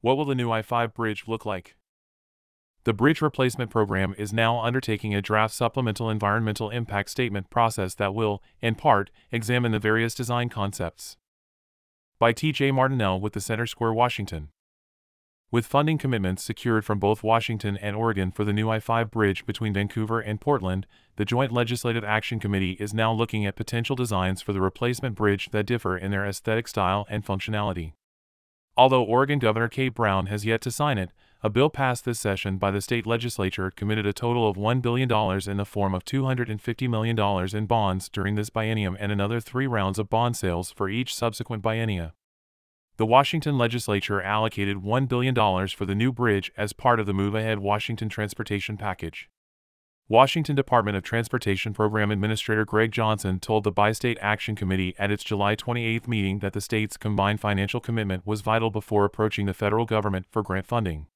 What will the new I 5 bridge look like? The bridge replacement program is now undertaking a draft supplemental environmental impact statement process that will, in part, examine the various design concepts. By T.J. Martinell with the Center Square, Washington. With funding commitments secured from both Washington and Oregon for the new I 5 bridge between Vancouver and Portland, the Joint Legislative Action Committee is now looking at potential designs for the replacement bridge that differ in their aesthetic style and functionality. Although Oregon Governor Kate Brown has yet to sign it, a bill passed this session by the state legislature committed a total of $1 billion in the form of $250 million in bonds during this biennium and another three rounds of bond sales for each subsequent biennia. The Washington legislature allocated $1 billion for the new bridge as part of the Move Ahead Washington Transportation Package. Washington Department of Transportation Program Administrator Greg Johnson told the Bi-State Action Committee at its July 28 meeting that the state's combined financial commitment was vital before approaching the federal government for grant funding.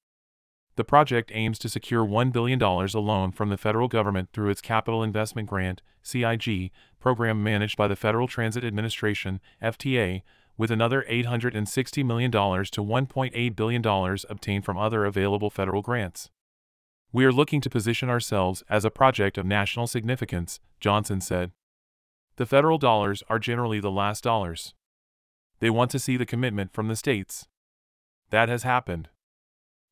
The project aims to secure $1 billion alone from the federal government through its Capital Investment Grant CIG, program managed by the Federal Transit Administration FTA, with another $860 million to $1.8 billion obtained from other available federal grants. We are looking to position ourselves as a project of national significance, Johnson said. The federal dollars are generally the last dollars. They want to see the commitment from the states. That has happened.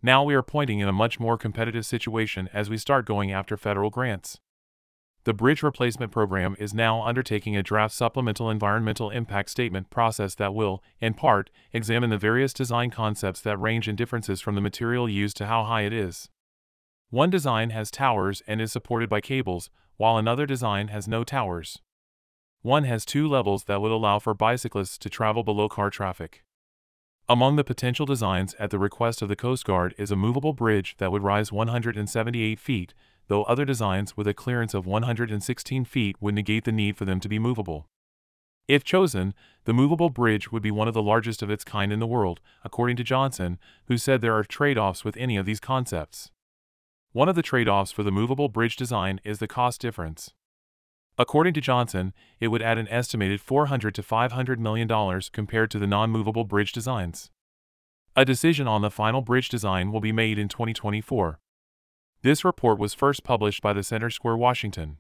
Now we are pointing in a much more competitive situation as we start going after federal grants. The Bridge Replacement Program is now undertaking a draft supplemental environmental impact statement process that will, in part, examine the various design concepts that range in differences from the material used to how high it is. One design has towers and is supported by cables, while another design has no towers. One has two levels that would allow for bicyclists to travel below car traffic. Among the potential designs at the request of the Coast Guard is a movable bridge that would rise 178 feet, though other designs with a clearance of 116 feet would negate the need for them to be movable. If chosen, the movable bridge would be one of the largest of its kind in the world, according to Johnson, who said there are trade offs with any of these concepts. One of the trade offs for the movable bridge design is the cost difference. According to Johnson, it would add an estimated 400 to 500 million dollars compared to the non-movable bridge designs. A decision on the final bridge design will be made in 2024. This report was first published by the Center Square, Washington.